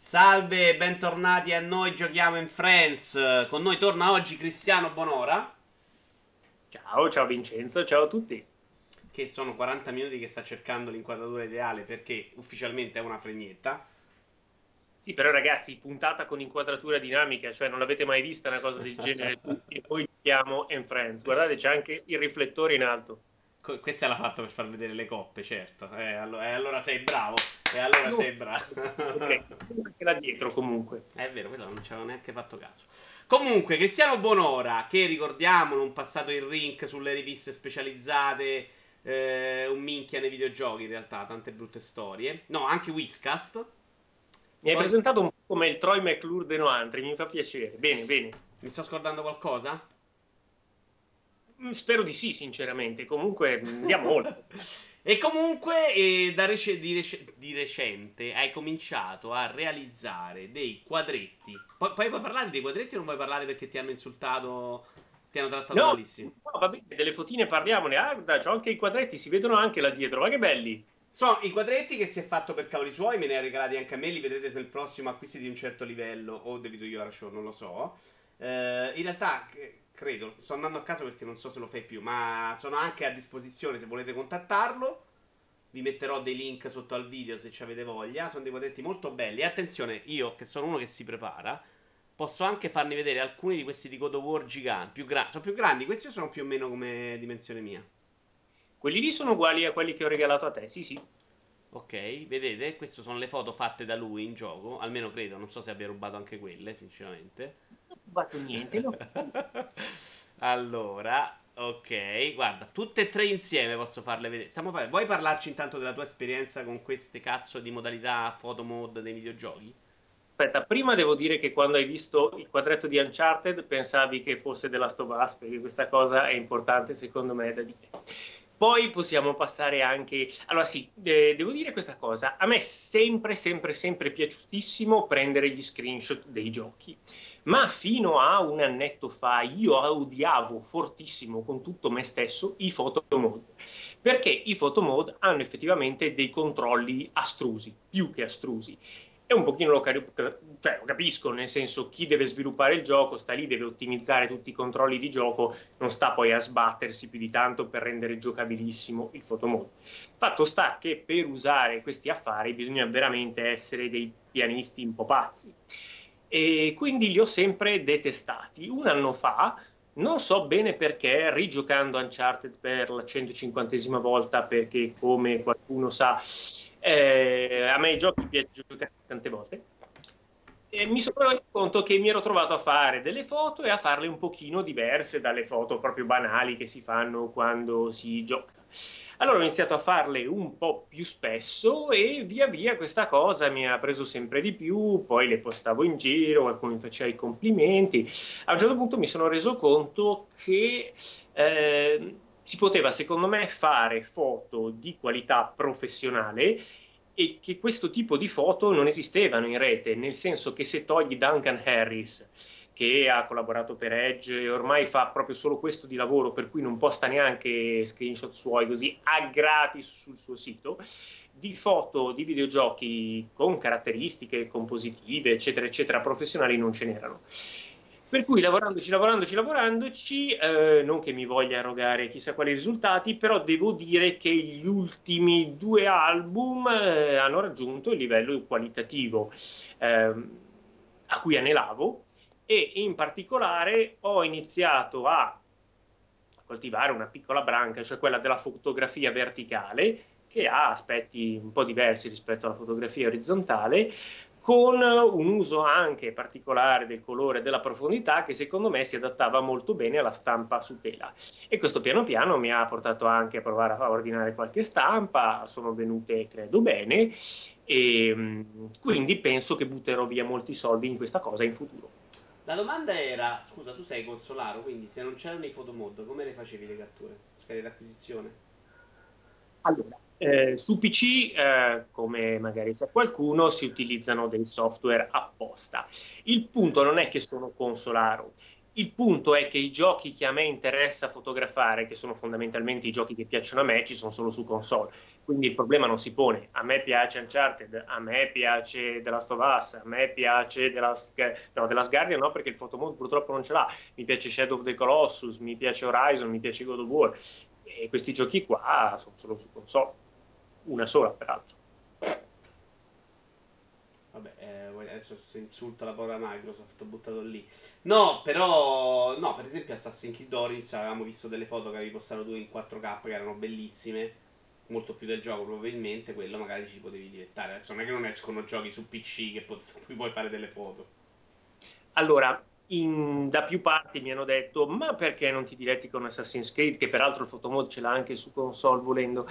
Salve, bentornati a noi giochiamo in Friends. Con noi torna oggi Cristiano Bonora. Ciao, ciao Vincenzo, ciao a tutti. Che sono 40 minuti che sta cercando l'inquadratura ideale perché ufficialmente è una fregnetta. Sì, però ragazzi, puntata con inquadratura dinamica, cioè non l'avete mai vista una cosa del genere. e poi giochiamo in Friends. Guardate, c'è anche il riflettore in alto. Questa l'ha fatto per far vedere le coppe, certo. Eh, allora, eh, allora sei bravo. E eh, allora no. sei bravo. Anche là dietro, comunque. È vero, quello non ci avevo neanche fatto caso. Comunque, Cristiano Bonora, che ricordiamolo, un passato in rink sulle riviste specializzate, eh, un minchia nei videogiochi in realtà, tante brutte storie. No, anche Whiskast. Mi hai Poi... presentato un po' come il Troy McClure de Noantri, mi fa piacere. Bene, bene. Mi sto scordando qualcosa? Mm, spero di sì, sinceramente. Comunque andiamo oltre. e comunque eh, rec- di, rec- di, recente hai cominciato a realizzare dei quadretti. Poi, poi vuoi parlare dei quadretti o non vuoi parlare perché ti hanno insultato? Ti hanno trattato no, malissimo? No, va bene, delle fotine parliamone. Ah, dai, c'ho anche i quadretti, si vedono anche là dietro. Ma che belli! Sono i quadretti che si è fatto per cavoli suoi, me ne ha regalati anche a me, li vedrete nel prossimo acquisti di un certo livello o The Video Yora Show, non lo so. Eh, in realtà credo, sto andando a caso perché non so se lo fai più, ma sono anche a disposizione se volete contattarlo. Vi metterò dei link sotto al video se ci avete voglia. Sono dei quadretti molto belli. E attenzione, io che sono uno che si prepara, posso anche farvi vedere alcuni di questi di God of War giganti. Più gra- sono più grandi, questi sono più o meno come dimensione mia. Quelli lì sono uguali a quelli che ho regalato a te, sì, sì. Ok, vedete? Queste sono le foto fatte da lui in gioco. Almeno credo, non so se abbia rubato anche quelle, sinceramente rubato niente. No? allora, ok, guarda, tutte e tre insieme posso farle vedere. Stiamo fare... Vuoi parlarci intanto della tua esperienza con queste cazzo di modalità photo mode dei videogiochi? Aspetta, prima devo dire che quando hai visto il quadretto di Uncharted pensavi che fosse della Last of Us, perché questa cosa è importante secondo me da dire. Poi possiamo passare anche... Allora sì, eh, devo dire questa cosa, a me è sempre, sempre, sempre piaciutissimo prendere gli screenshot dei giochi ma fino a un annetto fa io odiavo fortissimo con tutto me stesso i photo mode perché i photo mode hanno effettivamente dei controlli astrusi, più che astrusi. E un pochino lo, cioè, lo, capisco, nel senso chi deve sviluppare il gioco sta lì, deve ottimizzare tutti i controlli di gioco, non sta poi a sbattersi più di tanto per rendere giocabilissimo il photo mode. Fatto sta che per usare questi affari bisogna veramente essere dei pianisti un po' pazzi e quindi li ho sempre detestati. Un anno fa, non so bene perché, rigiocando Uncharted per la 150esima volta, perché come qualcuno sa, eh, a me i giochi piace giocare tante volte, e mi sono reso conto che mi ero trovato a fare delle foto e a farle un pochino diverse dalle foto proprio banali che si fanno quando si gioca. Allora ho iniziato a farle un po' più spesso e via via questa cosa mi ha preso sempre di più, poi le postavo in giro, qualcuno mi faceva i complimenti. A un certo punto mi sono reso conto che eh, si poteva secondo me fare foto di qualità professionale e che questo tipo di foto non esistevano in rete, nel senso che se togli Duncan Harris che ha collaborato per Edge e ormai fa proprio solo questo di lavoro, per cui non posta neanche screenshot suoi così a gratis sul suo sito, di foto di videogiochi con caratteristiche compositive, eccetera, eccetera, professionali non ce n'erano. Per cui lavorandoci, lavorandoci, lavorandoci, eh, non che mi voglia erogare chissà quali risultati, però devo dire che gli ultimi due album eh, hanno raggiunto il livello qualitativo eh, a cui anelavo e in particolare ho iniziato a coltivare una piccola branca, cioè quella della fotografia verticale, che ha aspetti un po' diversi rispetto alla fotografia orizzontale, con un uso anche particolare del colore e della profondità che secondo me si adattava molto bene alla stampa su tela. E questo piano piano mi ha portato anche a provare a ordinare qualche stampa, sono venute credo bene e mm, quindi penso che butterò via molti soldi in questa cosa in futuro. La domanda era, scusa, tu sei consolaro, quindi se non c'erano i photomod, come le facevi le catture? Schede d'acquisizione? Allora, eh, su PC, eh, come magari sa qualcuno, si utilizzano dei software apposta. Il punto non è che sono consolaro. Il punto è che i giochi che a me interessa fotografare, che sono fondamentalmente i giochi che piacciono a me, ci sono solo su console. Quindi il problema non si pone. A me piace Uncharted, a me piace The Last of Us, a me piace The Last, no, The Last Guardian, no, perché il photomode purtroppo non ce l'ha. Mi piace Shadow of the Colossus, mi piace Horizon, mi piace God of War. E questi giochi qua sono solo su console. Una sola, peraltro. Vabbè, eh, adesso si insulta la povera Microsoft, ho buttato lì. No, però, no, per esempio Assassin's Creed Origins avevamo visto delle foto che avevi postato tu in 4K che erano bellissime, molto più del gioco probabilmente, quello magari ci potevi diventare. Adesso non è che non escono giochi su PC che pot- puoi fare delle foto. Allora, in, da più parti mi hanno detto ma perché non ti diretti con Assassin's Creed? Che peraltro il photomode ce l'ha anche su console volendo.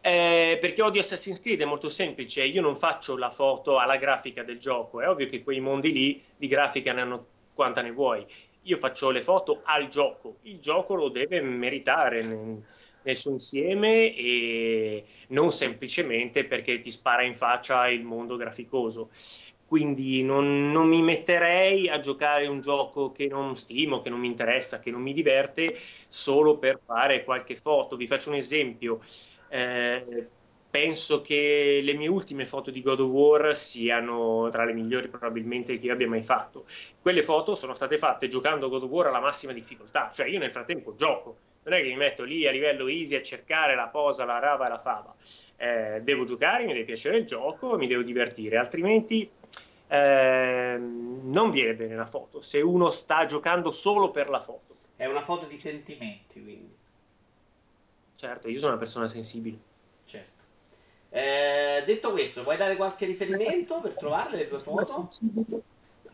Eh, perché odio Assassin's Creed? È molto semplice. Io non faccio la foto alla grafica del gioco. È ovvio che quei mondi lì di grafica ne hanno quanta ne vuoi. Io faccio le foto al gioco. Il gioco lo deve meritare nel, nel suo insieme e non semplicemente perché ti spara in faccia il mondo graficoso quindi non, non, mi metterei a giocare un gioco che non stimo, che non mi interessa, che non mi diverte, solo per fare qualche foto. Vi faccio un esempio. Eh, penso che le mie ultime foto di God of War siano tra le migliori probabilmente che io abbia mai fatto. Quelle foto sono state fatte giocando God of War alla massima difficoltà, cioè io nel frattempo gioco. Non è che mi metto lì a livello easy a cercare la posa, la rava e la fava. Eh, devo giocare, mi deve piacere il gioco, mi devo divertire, altrimenti eh, non viene bene la foto se uno sta giocando solo per la foto. È una foto di sentimenti, quindi. Certo, io sono una persona sensibile. Certo. Eh, detto questo, vuoi dare qualche riferimento per trovarle le tue foto?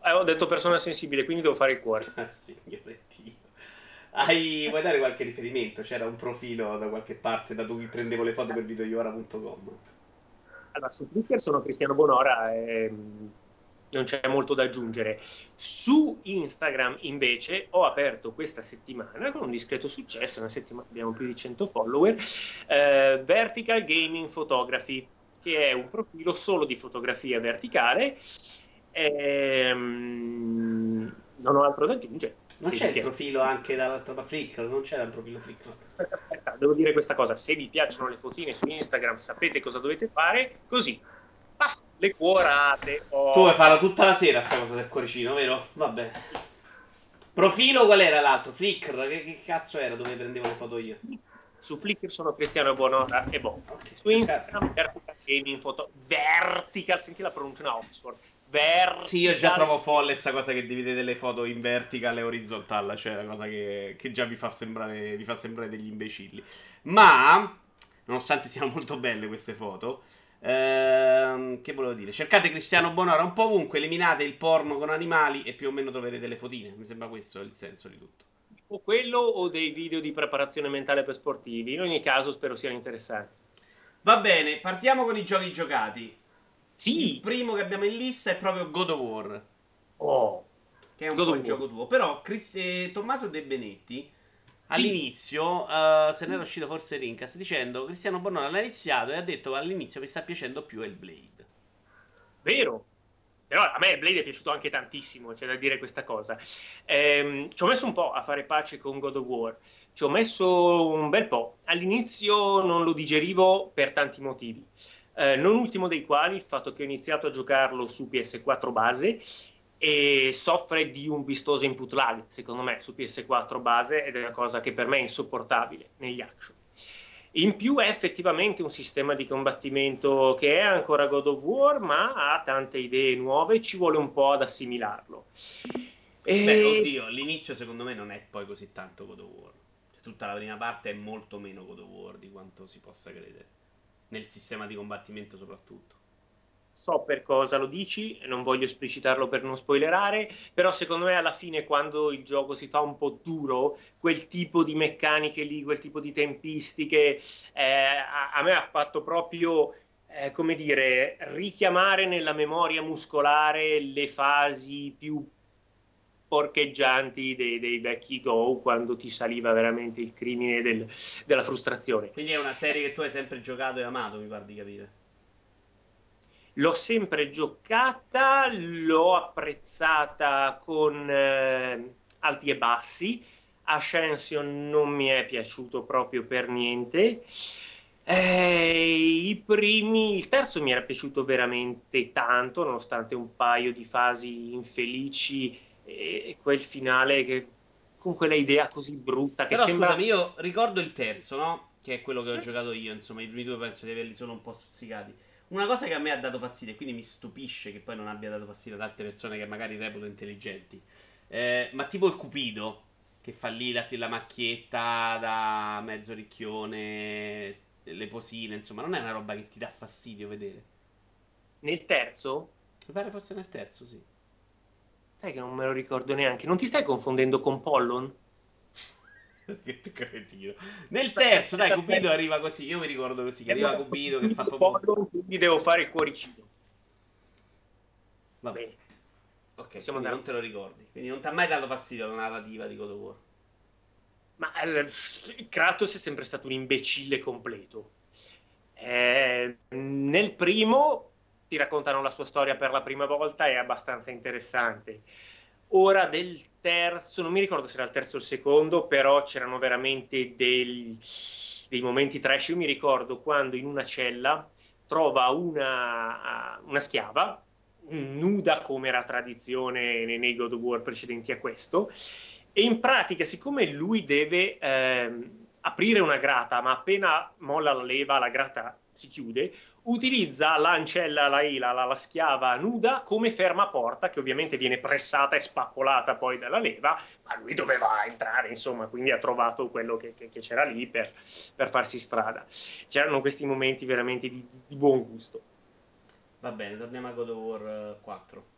Eh, ho detto persona sensibile, quindi devo fare il cuore. Ah, signore Dio. Hai, vuoi dare qualche riferimento? C'era un profilo da qualche parte da cui prendevo le foto per videoiora.com. Allora, su Twitter sono Cristiano Bonora e non c'è molto da aggiungere. Su Instagram invece ho aperto questa settimana con un discreto successo, una settimana abbiamo più di 100 follower, eh, Vertical Gaming Photography, che è un profilo solo di fotografia verticale. Ehm, non ho altro da aggiungere. Non c'è il profilo anche dall'altra parte Flickr? Non c'era il profilo Flickr? Aspetta, aspetta, devo dire questa cosa. Se vi piacciono le fotine su Instagram sapete cosa dovete fare, così le cuorate. Oh. Tu vuoi farla tutta la sera questa cosa del cuoricino, vero? Vabbè. Profilo qual era l'altro? Flickr? Che, che cazzo era dove prendevo le foto io? Su Flickr sono Cristiano Buonora e boh. Okay. Su Instagram Vertical Gaming Photo. Vertical, senti la pronuncia in Oxford. Vertical. Sì, io già trovo folle questa cosa che dividete le foto in vertical e orizzontale, cioè una cosa che, che già vi fa, sembrare, vi fa sembrare degli imbecilli. Ma, nonostante siano molto belle queste foto, Ehm, che volevo dire? Cercate Cristiano Bonora un po' ovunque, eliminate il porno con animali e più o meno troverete delle fotine. Mi sembra questo il senso di tutto. O quello o dei video di preparazione mentale per sportivi. In ogni caso spero siano interessanti. Va bene, partiamo con i giochi giocati. Sì. Il primo che abbiamo in lista è proprio God of War. Oh. Che è un God po' il gioco tuo. Però Chris, eh, Tommaso De Benetti All'inizio uh, se n'era uscito forse Rincas dicendo Cristiano Bonone ha iniziato e ha detto che all'inizio mi sta piacendo più Hellblade. Vero, però a me Blade è piaciuto anche tantissimo, c'è da dire questa cosa. Ehm, ci ho messo un po' a fare pace con God of War, ci ho messo un bel po'. All'inizio non lo digerivo per tanti motivi, eh, non ultimo dei quali il fatto che ho iniziato a giocarlo su PS4 base e soffre di un vistoso input lag, secondo me, su PS4 base ed è una cosa che per me è insopportabile negli action. In più è effettivamente un sistema di combattimento che è ancora God of War, ma ha tante idee nuove e ci vuole un po' ad assimilarlo. E... Beh, oddio, l'inizio secondo me non è poi così tanto God of War. Cioè, tutta la prima parte è molto meno God of War di quanto si possa credere. Nel sistema di combattimento soprattutto. So per cosa lo dici, non voglio esplicitarlo per non spoilerare, però secondo me alla fine quando il gioco si fa un po' duro, quel tipo di meccaniche lì, quel tipo di tempistiche, eh, a, a, me ha fatto proprio, eh, come dire, richiamare nella memoria muscolare le fasi più porcheggianti dei, dei vecchi Go quando ti saliva veramente il crimine del, della frustrazione. Quindi è una serie che tu hai sempre giocato e amato, mi pare di capire. L'ho sempre giocata, l'ho apprezzata con eh, alti e bassi. Ascension non mi è piaciuto proprio per niente. Eh, I primi, il terzo mi era piaciuto veramente tanto, nonostante un paio di fasi infelici e quel finale che con quella idea così brutta che Però sembra... scusami, io ricordo il terzo, no? Che è quello che ho giocato io, insomma, i primi due penso di averli solo un po' stuzzicati. Una cosa che a me ha dato fastidio, e quindi mi stupisce che poi non abbia dato fastidio ad altre persone che magari reputo intelligenti. Eh, ma tipo il Cupido, che fa lì la, la macchietta da mezzo ricchione, le posine, insomma, non è una roba che ti dà fastidio vedere. Nel terzo? Mi pare fosse nel terzo, sì. Sai che non me lo ricordo neanche. Non ti stai confondendo con Pollon? che cretino. Nel terzo, dai, Cupido arriva così. Io mi ricordo così. Che arriva Cupido che fa proprio. Pollon, quindi devo fare il cuoricino. Va bene. Ok, Siamo non te lo ricordi. Quindi non ti ha mai dato fastidio la narrativa di God of War. Ma eh, Kratos è sempre stato un imbecille completo. Eh, nel primo ti raccontano la sua storia per la prima volta, è abbastanza interessante. Ora del terzo, non mi ricordo se era il terzo o il secondo, però c'erano veramente del, dei momenti trash. Io mi ricordo quando in una cella trova una, una schiava, nuda come era tradizione nei God of War precedenti a questo, e in pratica, siccome lui deve ehm, aprire una grata, ma appena molla la leva, la grata si chiude, utilizza l'ancella, la, la, la, la schiava nuda come fermaporta, che ovviamente viene pressata e spappolata poi dalla leva, ma lui doveva entrare, insomma, quindi ha trovato quello che, che, che c'era lì per, per, farsi strada. C'erano questi momenti veramente di, di, buon gusto. Va bene, torniamo a God of War 4. Eh,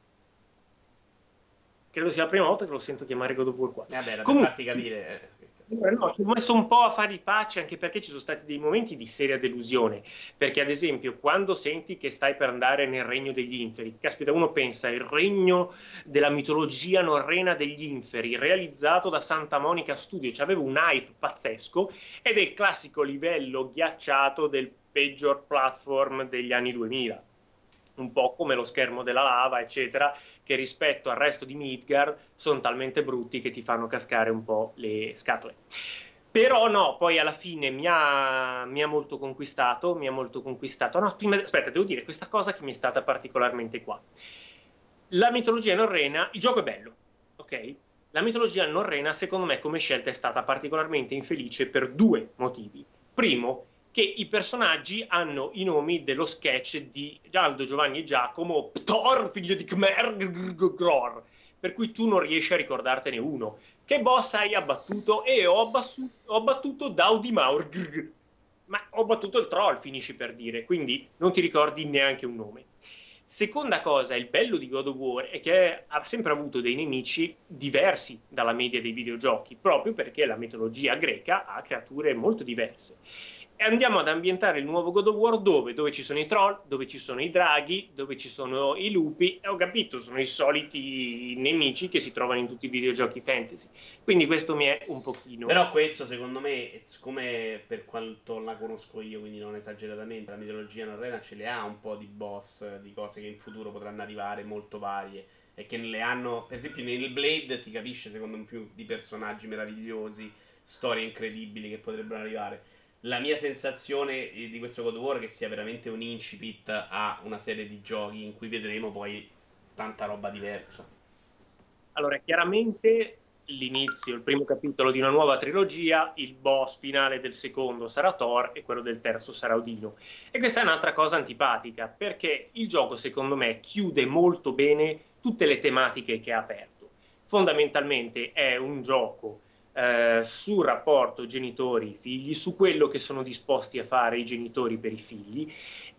Credo sia la prima volta che lo sento chiamare God of War 4. Vabbè, Comunque, farti capire... No, ci ho messo un po' a fare pace anche perché ci sono stati dei momenti di seria delusione. Perché, ad esempio, quando senti che stai per andare nel regno degli inferi, caspita, uno pensa il regno della mitologia norrena degli inferi, realizzato da Santa Monica Studio, cioè aveva un hype pazzesco ed è il classico livello ghiacciato del peggior platform degli anni 2000 un po' come lo schermo della lava, eccetera, che rispetto al resto di Midgard sono talmente brutti che ti fanno cascare un po' le scatole. Però no, poi alla fine mi ha, mi ha molto conquistato, mi ha molto conquistato. No, prima, aspetta, devo dire questa cosa che mi è stata particolarmente qua. La mitologia norrena, il gioco è bello, ok? La mitologia norrena, secondo me, come scelta è stata particolarmente infelice per due motivi. Primo, che i personaggi hanno i nomi dello sketch di Aldo, Giovanni e Giacomo, Thor, figlio di Khmer, Gror, per cui tu non riesci a ricordartene uno. Che boss hai abbattuto? E ho, abbassu- ho abbattuto Daudi Maur, ma ho battuto il troll, finisci per dire, quindi non ti ricordi neanche un nome. Seconda cosa, il bello di God of War è che ha sempre avuto dei nemici diversi dalla media dei videogiochi, proprio perché la mitologia greca ha creature molto diverse. E andiamo ad ambientare il nuovo God of War dove? Dove ci sono i troll, dove ci sono i draghi, dove ci sono i lupi, e ho capito, sono i soliti nemici che si trovano in tutti i videogiochi fantasy. Quindi questo mi è un pochino... Però questo secondo me, siccome per quanto la conosco io, quindi non esageratamente, la mitologia norrena ce le ha un po' di boss, di cose che in futuro potranno arrivare molto varie e che le hanno, per esempio nel Blade si capisce secondo me più di personaggi meravigliosi, storie incredibili che potrebbero arrivare la mia sensazione di questo God of War è che sia veramente un incipit a una serie di giochi in cui vedremo poi tanta roba diversa. Allora, chiaramente l'inizio, il primo capitolo di una nuova trilogia, il boss finale del secondo sarà Thor e quello del terzo sarà Odino. E questa è un'altra cosa antipatica, perché il gioco, secondo me, chiude molto bene tutte le tematiche che ha aperto. Fondamentalmente è un gioco eh, sul rapporto genitori-figli, su quello che sono disposti a fare i genitori per i figli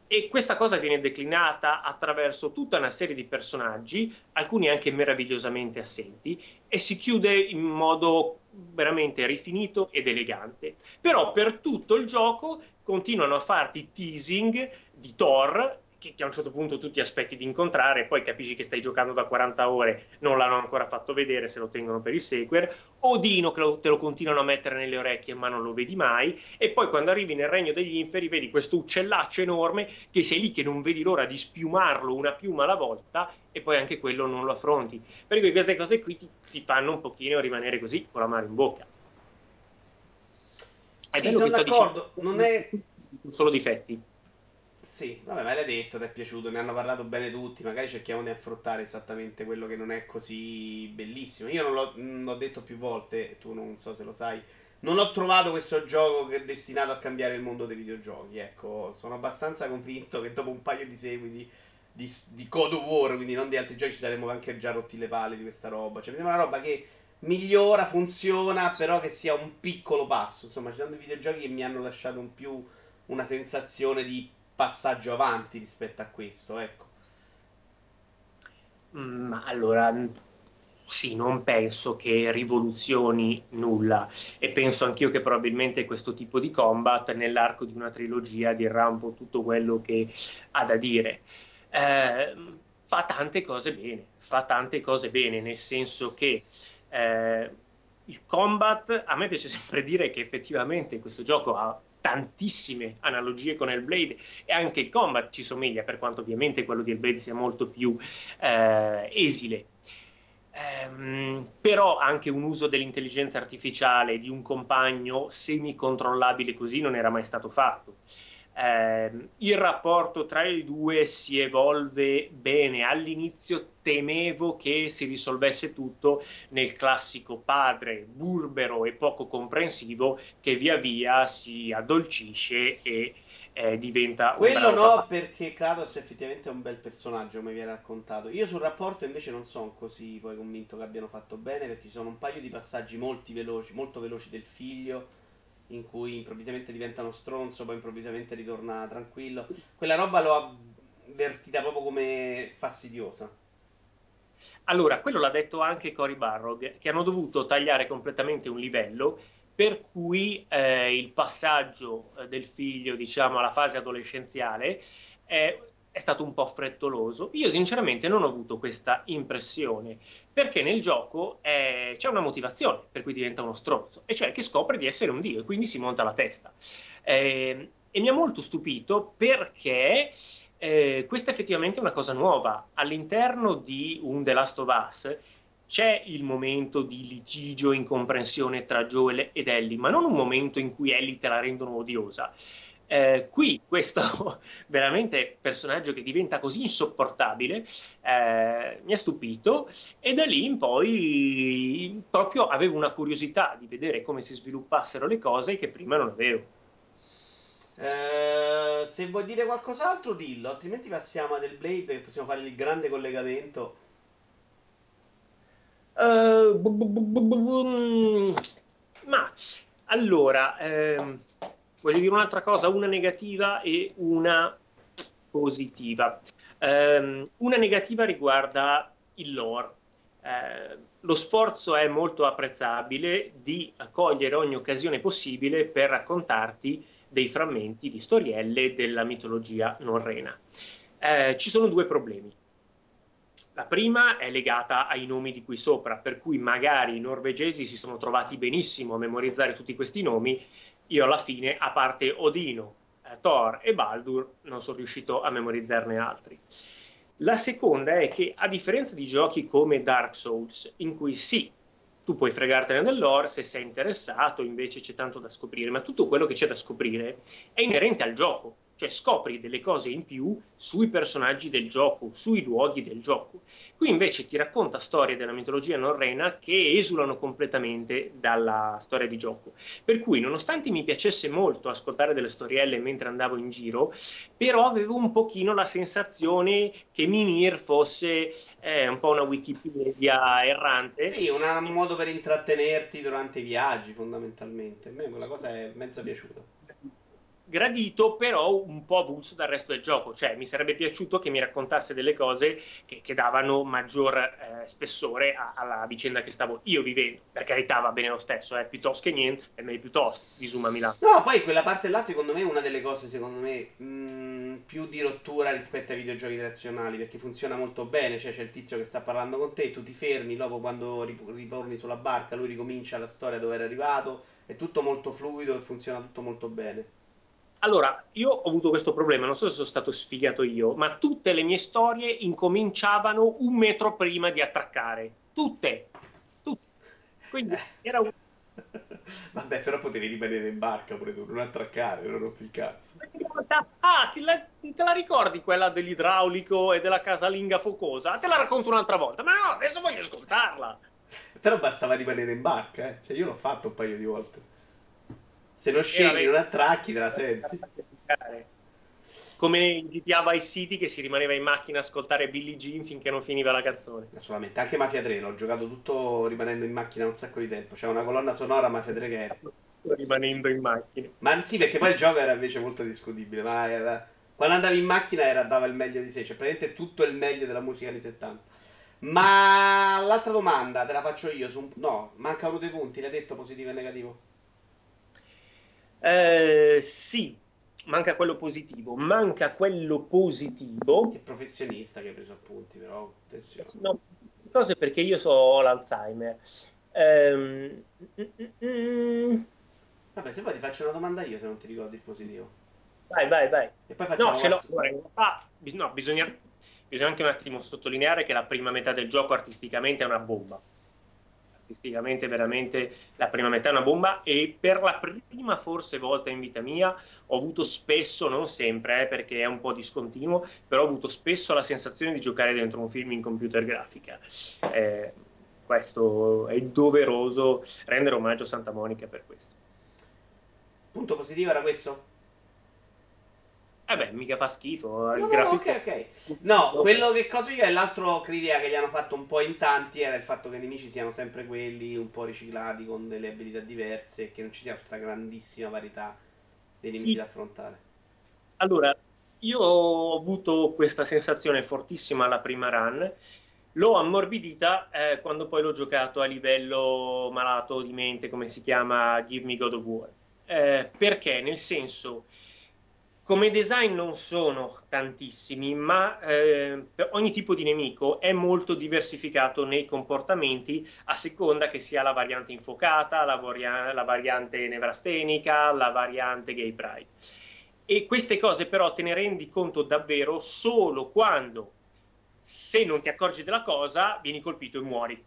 e questa cosa viene declinata attraverso tutta una serie di personaggi, alcuni anche meravigliosamente assenti, e si chiude in modo veramente rifinito ed elegante. Però per tutto il gioco continuano a farti teasing di Thor che, che, a un certo punto tu ti aspetti di incontrare, poi capisci che stai giocando da 40 ore, non l'hanno ancora fatto vedere se lo tengono per il sequel, Odino che lo, te lo continuano a mettere nelle orecchie ma non lo vedi mai, e poi quando arrivi nel regno degli inferi vedi questo uccellaccio enorme che sei lì che non vedi l'ora di spiumarlo una piuma alla volta e poi anche quello non lo affronti. Per cui queste cose qui ti, ti fanno un pochino rimanere così con la mano in bocca. È sì, sono d'accordo, non è... Solo difetti. Sì, vabbè, ma l'hai detto, ti è piaciuto, ne hanno parlato bene tutti, magari cerchiamo di affrontare esattamente quello che non è così bellissimo. Io non l'ho, non l'ho detto più volte, tu non so se lo sai, non ho trovato questo gioco che è destinato a cambiare il mondo dei videogiochi, ecco, sono abbastanza convinto che dopo un paio di seguiti di, di God of War, quindi non di altri giochi, ci saremmo anche già rotti le palle di questa roba. Cioè, vediamo una roba che migliora, funziona, però che sia un piccolo passo. Insomma, ci sono dei videogiochi che mi hanno lasciato un più una sensazione di passaggio avanti rispetto a questo, ecco. Mm, allora, sì, non penso che rivoluzioni nulla e penso anch'io che probabilmente questo tipo di combat nell'arco di una trilogia dirà un po' tutto quello che ha da dire. Eh, fa tante cose bene, fa tante cose bene, nel senso che eh, il combat, a me piace sempre dire che effettivamente questo gioco ha tantissime analogie con Hellblade e anche il combat ci somiglia, per quanto ovviamente quello di Hellblade sia molto più eh, esile. Um, però anche un uso dell'intelligenza artificiale di un compagno semi-controllabile così non era mai stato fatto eh, il rapporto tra i due si evolve bene. All'inizio temevo che si risolvesse tutto nel classico padre burbero e poco comprensivo che via via si addolcisce e eh, diventa quello no papà. perché Kratos effettivamente è un bel personaggio mi viene raccontato io sul rapporto invece non sono così poi convinto che abbiano fatto bene perché ci sono un paio di passaggi molto veloci molto veloci del figlio in cui improvvisamente diventa uno stronzo, poi improvvisamente ritorna tranquillo. Quella roba l'ho avvertita proprio come fastidiosa. Allora, quello l'ha detto anche Cory Barrog, che hanno dovuto tagliare completamente un livello per cui eh, il passaggio eh, del figlio, diciamo, alla fase adolescenziale è è stato un po' frettoloso. Io sinceramente non ho avuto questa impressione, perché nel gioco eh, c'è una motivazione per cui diventa uno stronzo, e cioè che scopre di essere un dio e quindi si monta la testa. Eh, e mi ha molto stupito perché eh, questa è effettivamente una cosa nuova. All'interno di un The Last of Us c'è il momento di litigio, incomprensione tra Joel ed Ellie, ma non un momento in cui Ellie te la rendono odiosa. Eh, qui questo veramente personaggio che diventa così insopportabile eh, mi ha stupito e da lì in poi proprio avevo una curiosità di vedere come si sviluppassero le cose che prima non avevo. Eh, se vuoi dire qualcos'altro dillo, altrimenti passiamo a Del Blade e possiamo fare il grande collegamento. Uh, bu, bu, bu, ma allora, ehm, voglio dire un'altra cosa, una negativa e una positiva. Um, una negativa riguarda il lore. Uh, lo sforzo è molto apprezzabile di cogliere ogni occasione possibile per raccontarti dei frammenti di storielle della mitologia norrena. Uh, ci sono due problemi. La prima è legata ai nomi di qui sopra, per cui magari i norvegesi si sono trovati benissimo a memorizzare tutti questi nomi, io alla fine, a parte Odino, eh, Thor e Baldur, non sono riuscito a memorizzarne altri. La seconda è che, a differenza di giochi come Dark Souls, in cui sì, tu puoi fregartene dell'ore se sei interessato, invece c'è tanto da scoprire, ma tutto quello che c'è da scoprire è inerente al gioco cioè scopri delle cose in più sui personaggi del gioco, sui luoghi del gioco. Qui invece ti racconta storie della mitologia norrena che esulano completamente dalla storia di gioco. Per cui, nonostante mi piacesse molto ascoltare delle storielle mentre andavo in giro, però avevo un pochino la sensazione che Mimir fosse eh, un po' una Wikipedia errante. Sì, un modo per intrattenerti durante i viaggi, fondamentalmente. A me quella cosa è mezzo piaciuta gradito, però un po' avulso dal resto del gioco. Cioè, mi sarebbe piaciuto che mi raccontasse delle cose che, che davano maggior eh, spessore a, alla vicenda che stavo io vivendo. Per carità, va bene lo stesso, eh, piuttosto che niente, è meglio piuttosto di Milano. No, poi quella parte là, secondo me, è una delle cose, secondo me, mh, mm, più di rottura rispetto ai videogiochi tradizionali, perché funziona molto bene. Cioè, c'è il tizio che sta parlando con te, tu ti fermi, dopo quando ritorni sulla barca, lui ricomincia la storia dove era arrivato. È tutto molto fluido e funziona tutto molto bene. Allora, io ho avuto questo problema, non so se sono stato sfigato io, ma tutte le mie storie incominciavano un metro prima di attraccare. Tutte. Tutte. Quindi era un... Vabbè, però potevi rimanere in barca pure tu, non attraccare, non rompi il cazzo. Ah, te la, te la ricordi quella dell'idraulico e della casalinga focosa? Te la racconto un'altra volta, ma no, adesso voglio ascoltarla. Però bastava rimanere in barca, eh. Cioè, io l'ho fatto un paio di volte. Se non scegli, non attracchi, te la senti. Come in GTA Vice City che si rimaneva in macchina a ascoltare Billie Jean finché non finiva la canzone. Assolutamente, anche Mafia 3 l'ho giocato tutto rimanendo in macchina un sacco di tempo. C'è una colonna sonora Mafia 3 che era. Rimanendo in macchina. Ma sì, perché poi il gioco era invece molto discutibile. Ma era... quando andavi in macchina era, dava il meglio di sé, cioè praticamente tutto il meglio della musica anni 70. Ma l'altra domanda te la faccio io. Su... No, mancano dei punti, l'hai detto positivo e negativo? Eh, sì, manca quello positivo. Manca quello positivo. Che professionista che hai preso appunti, però. No, cose perché io so, l'Alzheimer. Ehm, mm, mm, Vabbè, se vuoi ti faccio una domanda io se non ti ricordi il positivo. Vai, vai, vai. E poi facciamo no, ce l'ho. Ah, no, bisogna, bisogna anche un attimo sottolineare che la prima metà del gioco artisticamente è una bomba artisticamente veramente la prima metà è una bomba e per la prima forse volta in vita mia ho avuto spesso, non sempre eh, perché è un po' discontinuo, però ho avuto spesso la sensazione di giocare dentro un film in computer grafica. Eh, questo è doveroso rendere omaggio a Santa Monica per questo. Punto positivo era questo? Eh beh, mica fa schifo. Il no, grafico... no, ok, ok. No, quello che cosa io è l'altro critica che gli hanno fatto un po' in tanti era il fatto che i nemici siano sempre quelli, un po' riciclati con delle abilità diverse e che non ci sia questa grandissima varietà dei nemici sì. da affrontare. Allora, io ho avuto questa sensazione fortissima alla prima run. L'ho ammorbidita eh, quando poi l'ho giocato a livello malato di mente, come si chiama Give Me God of War. Eh, perché? Nel senso come design non sono tantissimi, ma eh, ogni tipo di nemico è molto diversificato nei comportamenti a seconda che sia la variante infocata, la, varia- la variante nevrastenica, la variante gay pride. E queste cose però te ne rendi conto davvero solo quando, se non ti accorgi della cosa, vieni colpito e muori.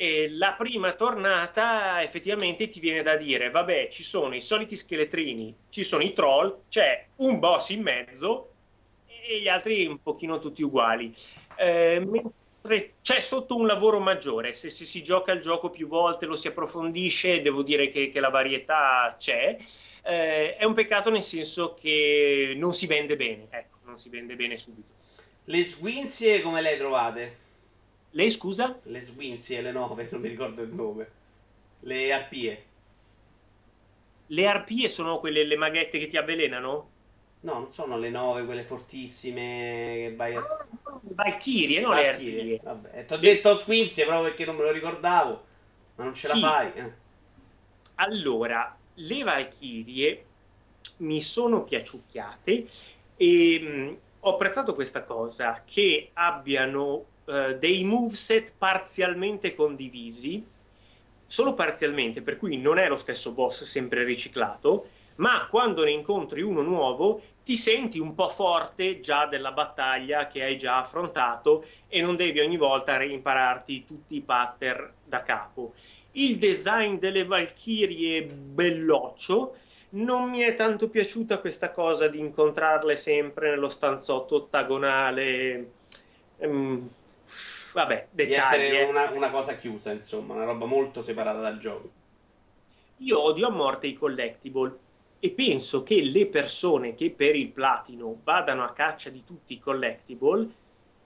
E la prima tornata effettivamente ti viene da dire, vabbè, ci sono i soliti scheletrini, ci sono i troll, c'è un boss in mezzo e gli altri un pochino tutti uguali. Eh, mentre c'è sotto un lavoro maggiore, se, se, si gioca il gioco più volte, lo si approfondisce, devo dire che, che la varietà c'è. Eh, è un peccato nel senso che non si vende bene, ecco, non si vende bene subito. Le sguinzie come le trovate? Lei scusa? Le Swinzy e le 9, non mi ricordo il nome. Le arpie. Le arpie sono quelle le maghette che ti avvelenano? No, non sono le 9, quelle fortissime che vai a... Ah, Valkyrie, no Valkyrie. le arpie. Vabbè, ti ho detto Swinzy proprio perché non me lo ricordavo, ma non ce la fai. Eh. Allora, le Valkyrie mi sono piaciucchiate e mm, ho apprezzato questa cosa, che abbiano eh, dei moveset parzialmente condivisi, solo parzialmente, per cui non è lo stesso boss sempre riciclato, ma quando ne incontri uno nuovo ti senti un po' forte già della battaglia che hai già affrontato e non devi ogni volta reimpararti tutti i pattern da capo. Il design delle Valchirie belloccio, non mi è tanto piaciuta questa cosa di incontrarle sempre nello stanzotto ottagonale. Um, vabbè, dettagli. Di essere eh. una, una, cosa chiusa, insomma, una roba molto separata dal gioco. Io odio a morte i collectible e penso che le persone che per il platino vadano a caccia di tutti i collectible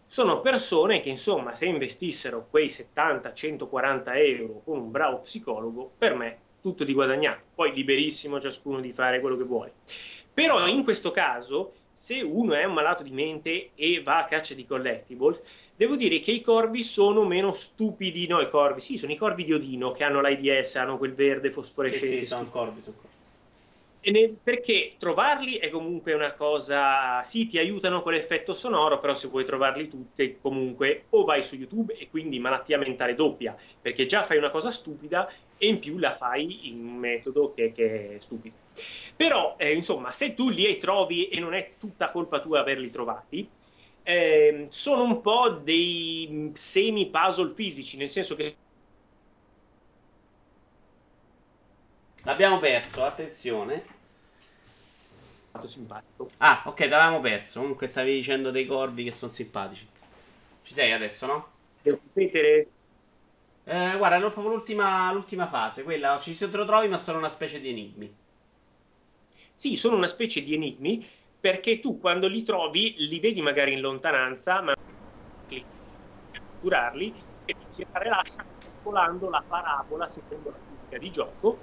sono persone che, insomma, se investissero quei 70-140 euro con un bravo psicologo, per me tutto di guadagnato, poi liberissimo ciascuno di fare quello che vuole. Però in questo caso, se uno è un malato di mente e va a caccia di collectibles, devo dire che i corvi sono meno stupidi, no i corvi, sì, sono i corvi di Odino che hanno l'AIDS, hanno quel verde fosforescente. Sì, sì, sono corvi, sono corvi perché trovarli è comunque una cosa, sì, ti aiutano con l'effetto sonoro, però se vuoi trovarli tutti, comunque o vai su YouTube e quindi malattia mentale doppia, perché già fai una cosa stupida e in più la fai in un metodo che, che è stupido. Però, eh, insomma, se tu li trovi e non è tutta colpa tua averli trovati, eh, sono un po' dei semi puzzle fisici, nel senso che L'abbiamo perso, attenzione simpatico. Ah, ok, l'avevamo perso. Comunque stavi dicendo dei corvi che sono simpatici. Ci sei adesso, no? Devo ripetere? Eh, guarda, è proprio l'ultima, l'ultima fase. Quella ci te lo trovi, ma sono una specie di enigmi. Sì, sono una specie di enigmi perché tu quando li trovi li vedi magari in lontananza, ma clicchi per catturarli e ti rilascia volando la parabola secondo la fisica di gioco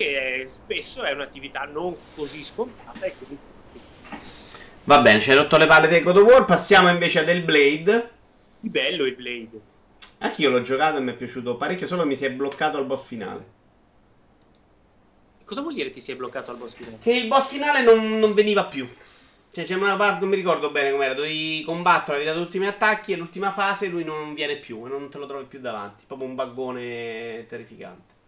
che spesso è un'attività non così scontata e quindi... Va bene, ci hai rotto le palle del God of War, passiamo invece a del Blade. Bello il Blade. Anch'io l'ho giocato e mi è piaciuto parecchio, solo mi si è bloccato al boss finale. Cosa vuol dire ti si è bloccato al boss finale? Che il boss finale non, non veniva più. Cioè c'è una parte, non mi ricordo bene com'era, dovevi combattere, hai tirato tutti i miei attacchi e l'ultima fase lui non viene più e non te lo trovi più davanti. Proprio un baggone terrificante.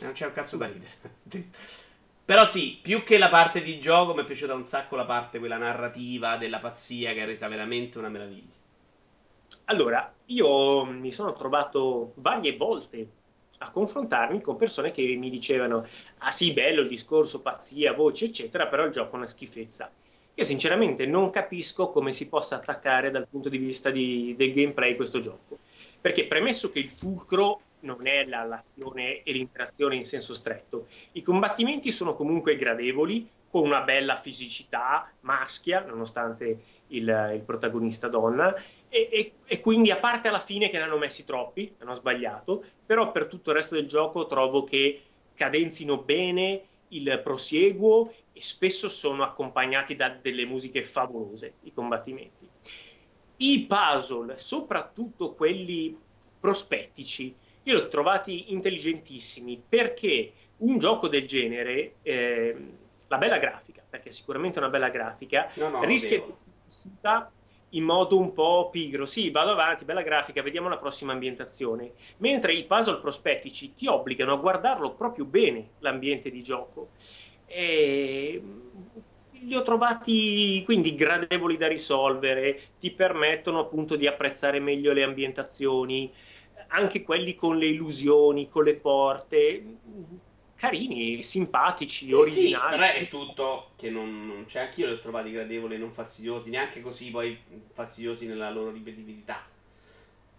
Non c'è un cazzo da ridere. Però sì, più che la parte di gioco mi è piaciuta un sacco la parte, quella narrativa della pazzia che ha resa veramente una meraviglia. Allora, io mi sono trovato varie volte a confrontarmi con persone che mi dicevano ah sì, bello il discorso, pazzia, voce, eccetera, però il gioco è una schifezza. Io sinceramente non capisco come si possa attaccare dal punto di vista di, del gameplay questo gioco. Perché premesso che il fulcro non è la, l'azione e l'interazione in senso stretto. I combattimenti sono comunque gradevoli, con una bella fisicità maschia, nonostante il, il protagonista donna, e, e, e, quindi a parte alla fine che ne hanno messi troppi, hanno sbagliato, però per tutto il resto del gioco trovo che cadenzino bene il prosieguo e spesso sono accompagnati da delle musiche favolose, i combattimenti. I puzzle, soprattutto quelli prospettici, io li ho trovati intelligentissimi perché un gioco del genere, eh, la bella grafica, perché sicuramente una bella grafica, no, no, rischia di essere in modo un po' pigro. Sì, vado avanti, bella grafica, vediamo la prossima ambientazione. Mentre i puzzle prospettici ti obbligano a guardarlo proprio bene l'ambiente di gioco. E li ho trovati quindi gradevoli da risolvere, ti permettono appunto di apprezzare meglio le ambientazioni, anche quelli con le illusioni, con le porte, carini, simpatici, sì, originali. Sì, però è tutto che non, non c'è. Anch'io li ho trovati gradevoli e non fastidiosi, neanche così poi fastidiosi nella loro ripetitività.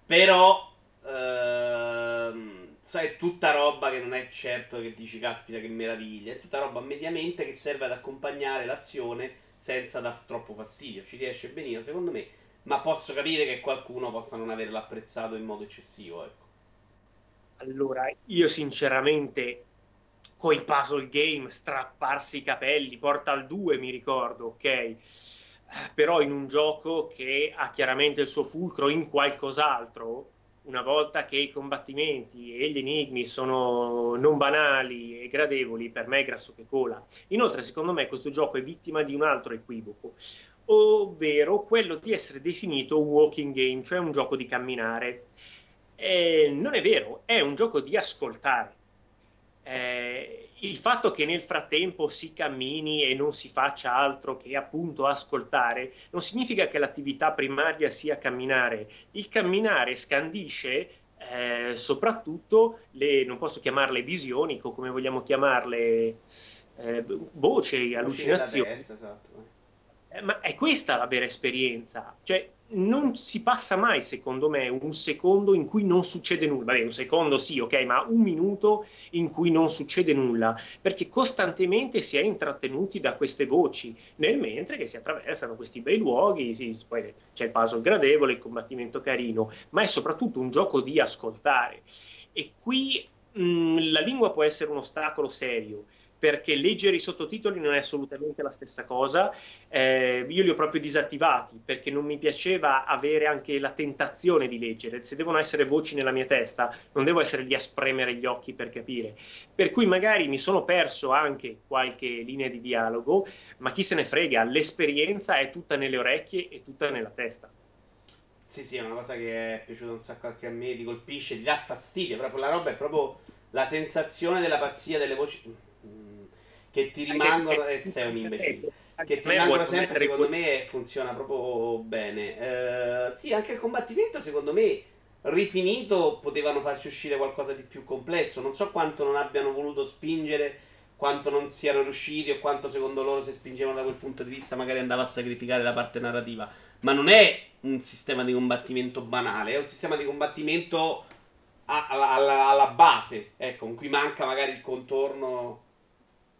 Però, ehm, sai, è tutta roba che non è certo che dici, caspita, che meraviglia. È tutta roba mediamente che serve ad accompagnare l'azione senza dar troppo fastidio. Ci riesce benissimo, secondo me ma posso capire che qualcuno possa non averlo apprezzato in modo eccessivo. Ecco. Allora, io sinceramente con i puzzle game, strapparsi i capelli, Portal 2 mi ricordo, ok? Però in un gioco che ha chiaramente il suo fulcro in qualcos'altro, una volta che i combattimenti e gli enigmi sono non banali e gradevoli, per me è grasso che cola. Inoltre, secondo me, questo gioco è vittima di un altro equivoco, ovvero quello di essere definito un walking game, cioè un gioco di camminare. Eh, non è vero, è un gioco di ascoltare. Eh, il fatto che nel frattempo si cammini e non si faccia altro che appunto ascoltare non significa che l'attività primaria sia camminare. Il camminare scandisce eh, soprattutto le, non posso chiamarle visioni, o come vogliamo chiamarle, eh, voci, allucinazioni. Destra, esatto eh, ma è questa la vera esperienza. Cioè, non si passa mai, secondo me, un secondo in cui non succede nulla. Vabbè, un secondo sì, ok, ma un minuto in cui non succede nulla, perché costantemente si è intrattenuti da queste voci, nel mentre che si attraversano questi bei luoghi, sì, poi c'è il puzzle gradevole, il combattimento carino, ma è soprattutto un gioco di ascoltare. E qui mh, mm, la lingua può essere un ostacolo serio, perché leggere i sottotitoli non è assolutamente la stessa cosa. Eh, io li ho proprio disattivati perché non mi piaceva avere anche la tentazione di leggere. Se devono essere voci nella mia testa, non devo essere lì a spremere gli occhi per capire. Per cui magari mi sono perso anche qualche linea di dialogo, ma chi se ne frega, l'esperienza è tutta nelle orecchie e tutta nella testa. Sì, sì, è una cosa che è piaciuta un sacco anche a me, ti colpisce, ti dà fastidio, proprio la roba è proprio la sensazione della pazzia delle voci che ti rimangono e sei un imbecille. che ti rimangono sempre secondo me funziona proprio bene. Uh, sì anche il combattimento secondo me rifinito potevano farci uscire qualcosa di più complesso. Non so quanto non abbiano voluto spingere quanto non siano riusciti o quanto secondo loro se spingevano da quel punto di vista magari andava a sacrificare la parte narrativa. Ma non è un sistema di combattimento banale è un sistema di combattimento alla, alla, alla base ecco in cui manca magari il contorno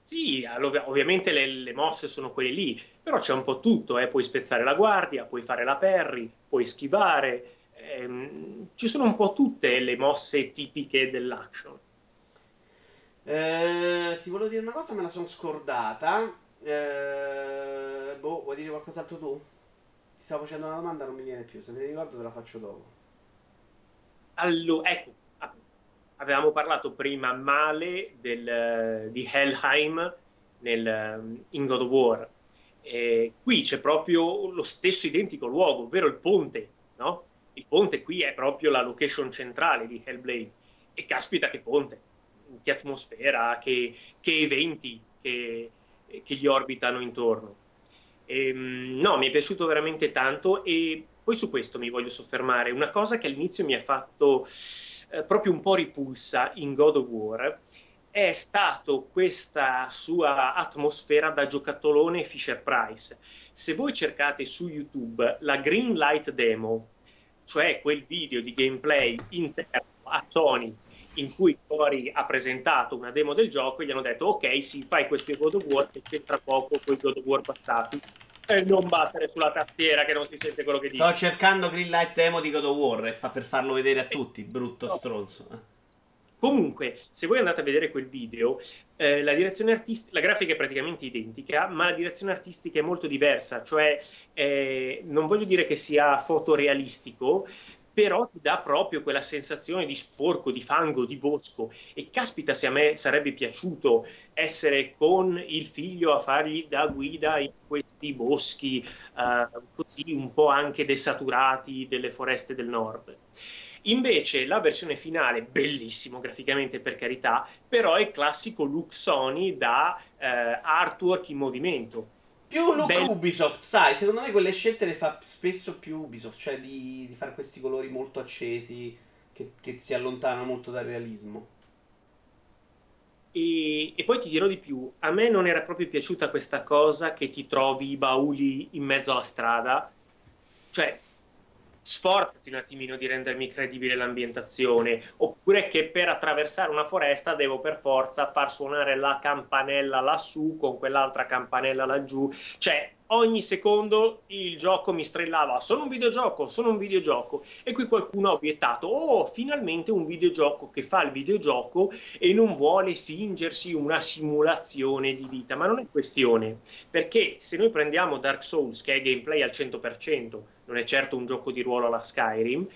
sì, ovviamente le, le, mosse sono quelle lì, però c'è un po' tutto, eh? puoi spezzare la guardia, puoi fare la parry, puoi schivare, ehm, ci sono un po' tutte le mosse tipiche dell'action. Eh, ti volevo dire una cosa, me la sono scordata. Eh, boh, vuoi dire qualcos'altro tu? Ti stavo facendo una domanda, non mi viene più. Se mi ricordo te la faccio dopo. Allora, ecco, avevamo parlato prima male del, di Helheim nel, in God of War. E qui c'è proprio lo stesso identico luogo, ovvero il ponte, no? Il ponte qui è proprio la location centrale di Hellblade. E caspita che ponte, che atmosfera, che, che eventi che, che, gli orbitano intorno. E, ehm, no, mi è piaciuto veramente tanto e poi su questo mi voglio soffermare. Una cosa che all'inizio mi ha fatto eh, proprio un po' ripulsa in God of War è stato questa sua atmosfera da giocattolone Fisher Price. Se voi cercate su YouTube la Green Light Demo, cioè quel video di gameplay interno a Sony in cui Cory ha presentato una demo del gioco e gli hanno detto ok, sì, fai questo God of War che c'entra poco con i God of War passati e non battere sulla tastiera che non si sente quello che dici. Sto cercando Greenlight Emo di God of War fa per farlo vedere a tutti, brutto no. stronzo. Eh. Comunque, se voi andate a vedere quel video, eh, la direzione artistica, la grafica è praticamente identica, ma la direzione artistica è molto diversa, cioè eh, non voglio dire che sia fotorealistico, però ti dà proprio quella sensazione di sporco, di fango, di bosco. E caspita se a me sarebbe piaciuto essere con il figlio a fargli da guida in questi boschi eh, così un po' anche desaturati delle foreste del nord. Invece la versione finale, bellissimo graficamente per carità, però è classico look Sony da eh, artwork in movimento più look Bell... Ubisoft, sai, secondo me quelle scelte le fa spesso più Ubisoft, cioè di, di fare questi colori molto accesi che, che si allontanano molto dal realismo. E, e, poi ti dirò di più, a me non era proprio piaciuta questa cosa che ti trovi i bauli in mezzo alla strada, cioè sforzati un attimino di rendermi credibile l'ambientazione, oppure che per attraversare una foresta devo per forza far suonare la campanella lassù con quell'altra campanella laggiù, cioè ogni secondo il gioco mi strillava sono un videogioco, sono un videogioco e qui qualcuno ha obiettato oh finalmente un videogioco che fa il videogioco e non vuole fingersi una simulazione di vita ma non è questione perché se noi prendiamo Dark Souls che è gameplay al 100% non è certo un gioco di ruolo alla Skyrim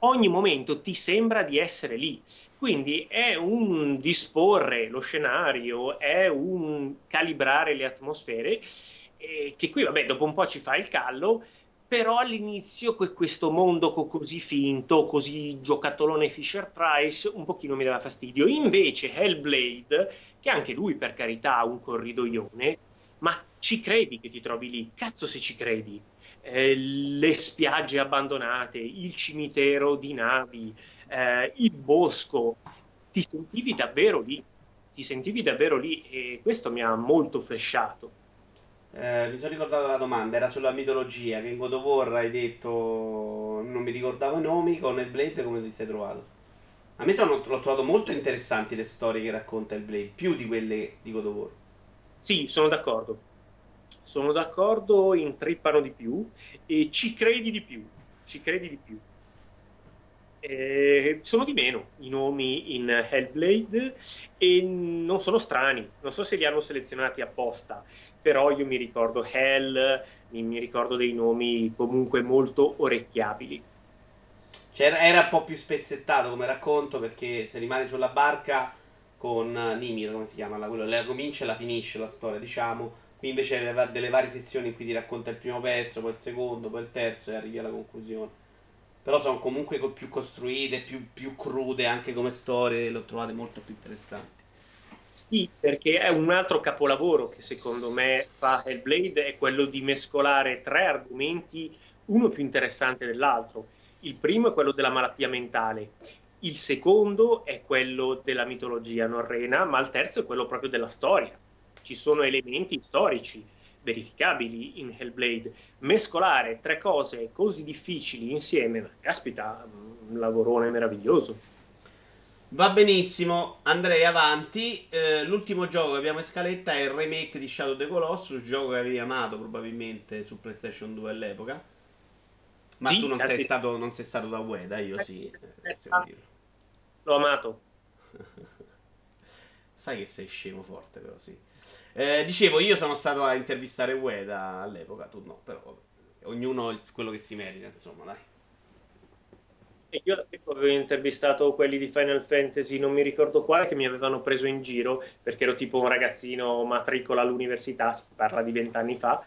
ogni momento ti sembra di essere lì. Quindi è un disporre lo scenario, è un calibrare le atmosfere eh, che qui, vabbè, dopo un po' ci fa il callo, però all'inizio questo mondo così finto, così giocattolone Fisher Price, un pochino mi dava fastidio. Invece Hellblade, che anche lui per carità ha un corridoione, ma ci credi che ti trovi lì? Cazzo se ci credi. Eh, le spiagge abbandonate, il cimitero di navi, eh, il bosco, ti sentivi davvero lì, ti sentivi davvero lì e questo mi ha molto flashato. Eh, mi sono ricordato la domanda, era sulla mitologia, che in God of War hai detto non mi ricordavo i nomi, con il Blade come ti sei trovato? A me sono, l'ho trovato molto interessanti le storie che racconta il Blade, più di quelle di God of War. Sì, sono d'accordo. Sono d'accordo, intrippano di più e ci credi di più. Ci credi di più. Eh, sono di meno i nomi in Hellblade e non sono strani, non so se li hanno selezionati apposta, però io mi ricordo Hell, mi ricordo dei nomi comunque molto orecchiabili. Cioè, era un po' più spezzettato come racconto perché se rimane sulla barca con Nimir, come si chiama? Quello, la comincia e la finisce la storia, diciamo. Qui invece delle varie sezioni in cui ti racconta il primo pezzo, poi il secondo, poi il terzo e arrivi alla conclusione. Però sono comunque più costruite, più, più crude anche come storie, le ho trovate molto più interessanti. Sì, perché è un altro capolavoro che secondo me fa Hellblade, è quello di mescolare tre argomenti, uno più interessante dell'altro. Il primo è quello della malattia mentale, il secondo è quello della mitologia norrena, ma il terzo è quello proprio della storia. Ci sono elementi storici verificabili in Hellblade. Mescolare tre cose così difficili insieme, caspita, un lavorone meraviglioso. Va benissimo, andrei avanti. Eh, l'ultimo gioco che abbiamo in scaletta è il remake di Shadow of the Colossus, gioco che avevi amato probabilmente su PlayStation 2 all'epoca. Ma sì, tu non sei, stato, non sei, stato, da Ueda, io sì, eh, L'ho amato. Sai che sei scemo forte, però sì. Eh, dicevo, io sono stato a intervistare Ueda all'epoca, tu no, però ognuno quello che si merita, insomma, dai. Io avevo intervistato quelli di Final Fantasy, non mi ricordo quale, che mi avevano preso in giro perché ero tipo un ragazzino matricola all'università, si parla di vent'anni fa,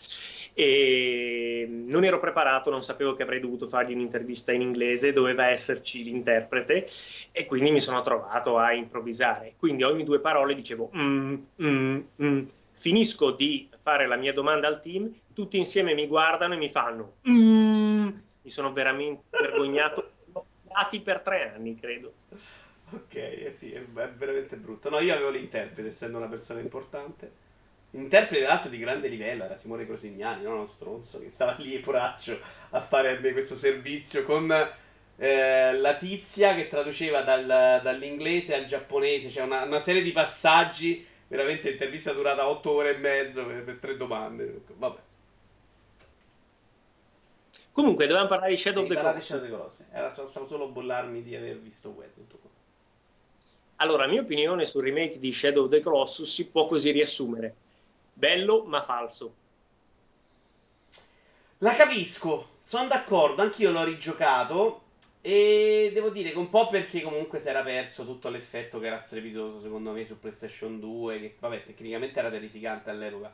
e non ero preparato, non sapevo che avrei dovuto fargli un'intervista in inglese, doveva esserci l'interprete e quindi mi sono trovato a improvvisare. Quindi ogni due parole dicevo mm, mm, mm. finisco di fare la mia domanda al team, tutti insieme mi guardano e mi fanno mm. mi sono veramente vergognato dati per tre anni, credo. Ok, eh sì, è veramente brutto. No, io avevo l'interprete, essendo una persona importante. Interprete, tra di grande livello, era Simone Crosignani, non uno stronzo, che stava lì, poraccio, a fare a me questo servizio con eh, la tizia che traduceva dal, dall'inglese al giapponese. Cioè una, una, serie di passaggi, veramente intervista durata otto ore e mezzo per, per tre domande. Vabbè. Comunque, dovevamo parlare di Shadow of the Colossus. Shadow of the Colossus. Era, stavo solo bollarmi di aver visto Web. Tutto qua. Allora, mia opinione sul remake di Shadow of the Colossus si può così riassumere. Bello, ma falso. La capisco, sono d'accordo, anch'io l'ho rigiocato e devo dire che un po' perché comunque si era perso tutto l'effetto che era strepitoso secondo me su PlayStation 2, che vabbè tecnicamente era terrificante all'epoca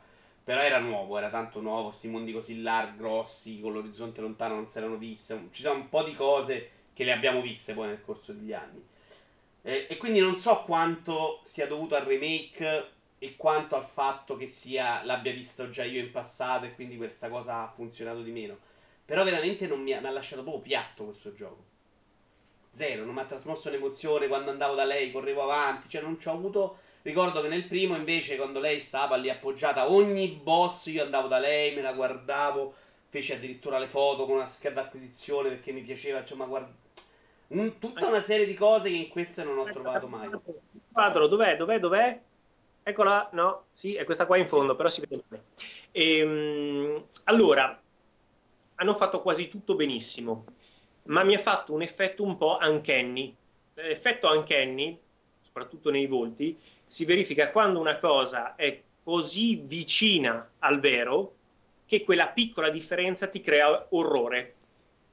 però era nuovo, era tanto nuovo, questi mondi così larghi, grossi, con l'orizzonte lontano non si erano viste. Ci sono un po' di cose che le abbiamo viste poi nel corso degli anni. Eh, e quindi non so quanto sia dovuto al remake e quanto al fatto che sia, l'abbia visto già io in passato e quindi questa cosa ha funzionato di meno. Però veramente non mi ha, mi ha lasciato proprio piatto questo gioco. Zero, non mi ha trasmosso l'emozione quando andavo da lei, correvo avanti, cioè non ci ho avuto Ricordo che nel primo invece quando lei stava lì appoggiata, ogni boss io andavo da lei, me la guardavo, feci addirittura le foto con una scheda d'acquisizione perché mi piaceva, cioè, ma guarda... Un, tutta una serie di cose che in queste non ho trovato mai. Quadro, dov'è? Dov'è? Dov'è? Eccola, no? Sì, è questa qua in fondo, sì. però si vede bene. Ehm, allora, hanno fatto quasi tutto benissimo, ma mi ha fatto un effetto un po' uncanny. L'effetto uncanny, soprattutto nei volti, si verifica quando una cosa è così vicina al vero che quella piccola differenza ti crea orrore.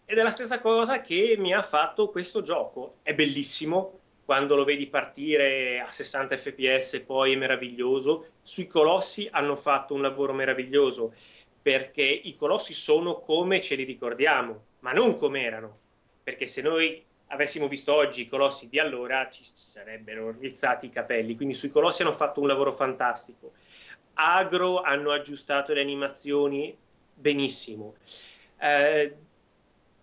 Ed è la stessa cosa che mi ha fatto questo gioco. È bellissimo quando lo vedi partire a 60 fps, poi è meraviglioso. Sui colossi hanno fatto un lavoro meraviglioso perché i colossi sono come ce li ricordiamo, ma non come erano. Perché se noi avessimo visto oggi i colossi di allora ci sarebbero rizzati i capelli. Quindi sui colossi hanno fatto un lavoro fantastico. Agro hanno aggiustato le animazioni benissimo. Eh,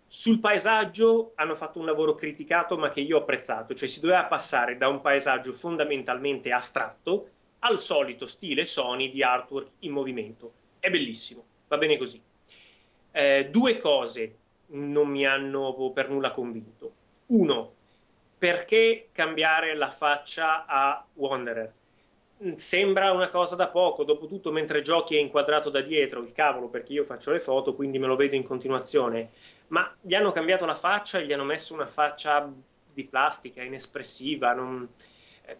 sul paesaggio hanno fatto un lavoro criticato ma che io ho apprezzato, cioè si doveva passare da un paesaggio fondamentalmente astratto al solito stile Sony di artwork in movimento. È bellissimo, va bene così. Eh, due cose non mi hanno per nulla convinto. Uno, perché cambiare la faccia a Wanderer? Mm, sembra una cosa da poco, dopotutto mentre giochi è inquadrato da dietro, il cavolo perché io faccio le foto, quindi me lo vedo in continuazione, ma gli hanno cambiato la faccia e gli hanno messo una faccia di plastica, inespressiva, non... Eh,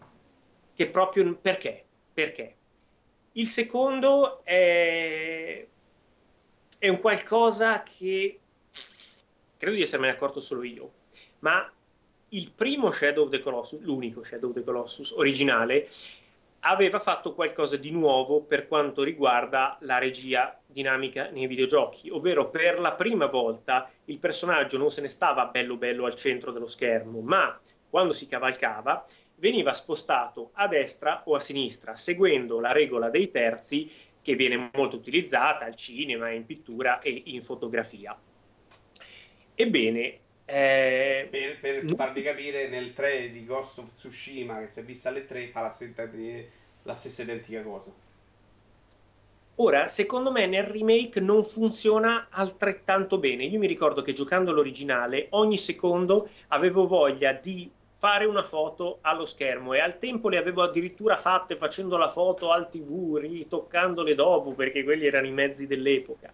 che proprio perché? Perché? Il secondo è, è un qualcosa che credo di essermene accorto solo io, ma il primo Shadow of the Colossus, l'unico Shadow of the Colossus originale, aveva fatto qualcosa di nuovo per quanto riguarda la regia dinamica nei videogiochi, ovvero per la prima volta il personaggio non se ne stava bello bello al centro dello schermo, ma quando si cavalcava veniva spostato a destra o a sinistra, seguendo la regola dei terzi che viene molto utilizzata al cinema, in pittura e in fotografia. Ebbene, eh, per, per farvi capire, nel 3 di Ghost of Tsushima, che si è vista alle 3, fa la, la stessa identica cosa. Ora, secondo me nel remake non funziona altrettanto bene. Io mi ricordo che giocando l'originale, ogni secondo avevo voglia di fare una foto allo schermo e al tempo le avevo addirittura fatte facendo la foto al tv, ritoccandole dopo perché quelli erano i mezzi dell'epoca.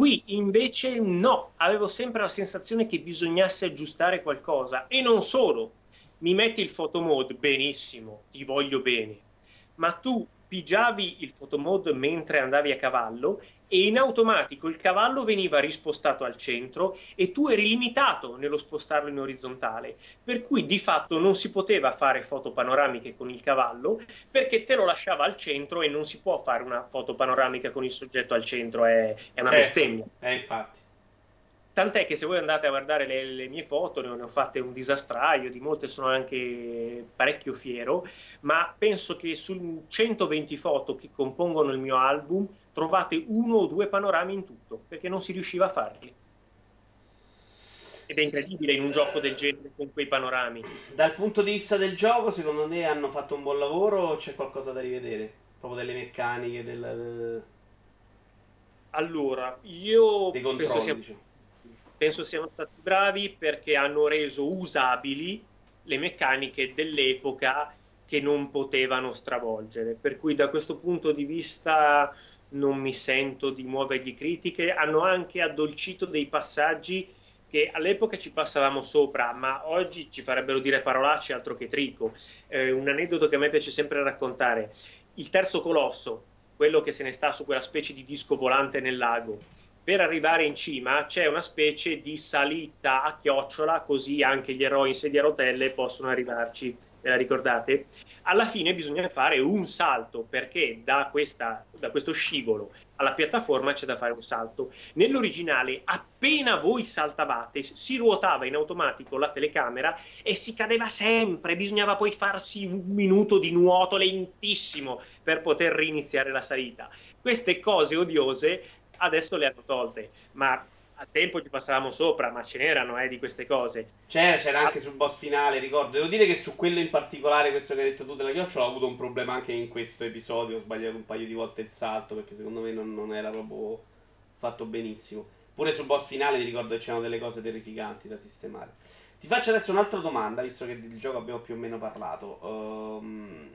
Qui invece no, avevo sempre la sensazione che bisognasse aggiustare qualcosa e non solo. Mi metti il photo mode, benissimo, ti voglio bene, ma tu pigiavi il photomode mentre andavi a cavallo e in automatico il cavallo veniva rispostato al centro e tu eri limitato nello spostarlo in orizzontale, per cui di fatto non si poteva fare foto panoramiche con il cavallo perché te lo lasciava al centro e non si può fare una foto panoramica con il soggetto al centro, è, è una certo. bestemmia. Eh, infatti. Tant'è che se voi andate a guardare le, le, mie foto, ne ho fatte un disastraio, di molte sono anche parecchio fiero, ma penso che su 120 foto che compongono il mio album trovate uno o due panorami in tutto, perché non si riusciva a farli. Ed è incredibile in un gioco del genere con quei panorami. Dal punto di vista del gioco, secondo te hanno fatto un buon lavoro o c'è qualcosa da rivedere? Proprio delle meccaniche, del... Allora, io... Dei controlli, penso sia... diciamo penso siano stati bravi perché hanno reso usabili le meccaniche dell'epoca che non potevano stravolgere. Per cui da questo punto di vista non mi sento di muovergli critiche. Hanno anche addolcito dei passaggi che all'epoca ci passavamo sopra, ma oggi ci farebbero dire parolacce altro che trico. Eh, un aneddoto che a me piace sempre raccontare. Il terzo colosso, quello che se ne sta su quella specie di disco volante nel lago, per arrivare in cima c'è una specie di salita a chiocciola, così anche gli eroi in sedia a rotelle possono arrivarci. Ve la ricordate? Alla fine bisogna fare un salto perché da, questa, da questo scivolo alla piattaforma c'è da fare un salto. Nell'originale, appena voi saltavate, si ruotava in automatico la telecamera e si cadeva sempre. Bisognava poi farsi un minuto di nuoto lentissimo per poter riniziare la salita. Queste cose odiose adesso le hanno tolte, ma a tempo ci passavamo sopra, ma ce n'erano eh, di queste cose. C'era, c'era anche sul boss finale, ricordo. Devo dire che su quello in particolare, questo che hai detto tu della chiocciola, ho avuto un problema anche in questo episodio. Ho sbagliato un paio di volte il salto perché secondo me non, non era proprio fatto benissimo. Pure sul boss finale mi ricordo che c'erano delle cose terrificanti da sistemare. Ti faccio adesso un'altra domanda, visto che del gioco abbiamo più o meno parlato. Um,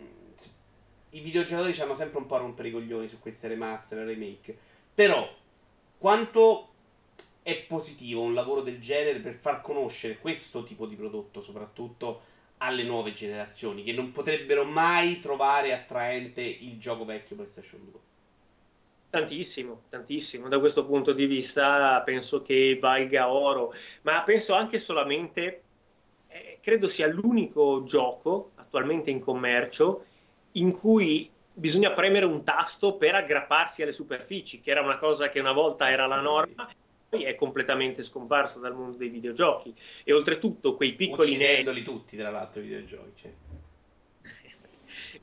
I videogiocatori hanno sempre un po' a rompere i coglioni su queste remaster remake. Però, quanto è positivo un lavoro del genere per far conoscere questo tipo di prodotto, soprattutto alle nuove generazioni, che non potrebbero mai trovare attraente il gioco vecchio PlayStation 2? Tantissimo, tantissimo. Da questo punto di vista penso che valga oro, ma penso anche solamente, eh, credo sia l'unico gioco attualmente in commercio in cui bisogna premere un tasto per aggrapparsi alle superfici, che era una cosa che una volta era la norma, poi è completamente scomparsa dal mondo dei videogiochi. E oltretutto quei piccoli Uccidendoli tutti, tra l'altro, i videogiochi. Cioè.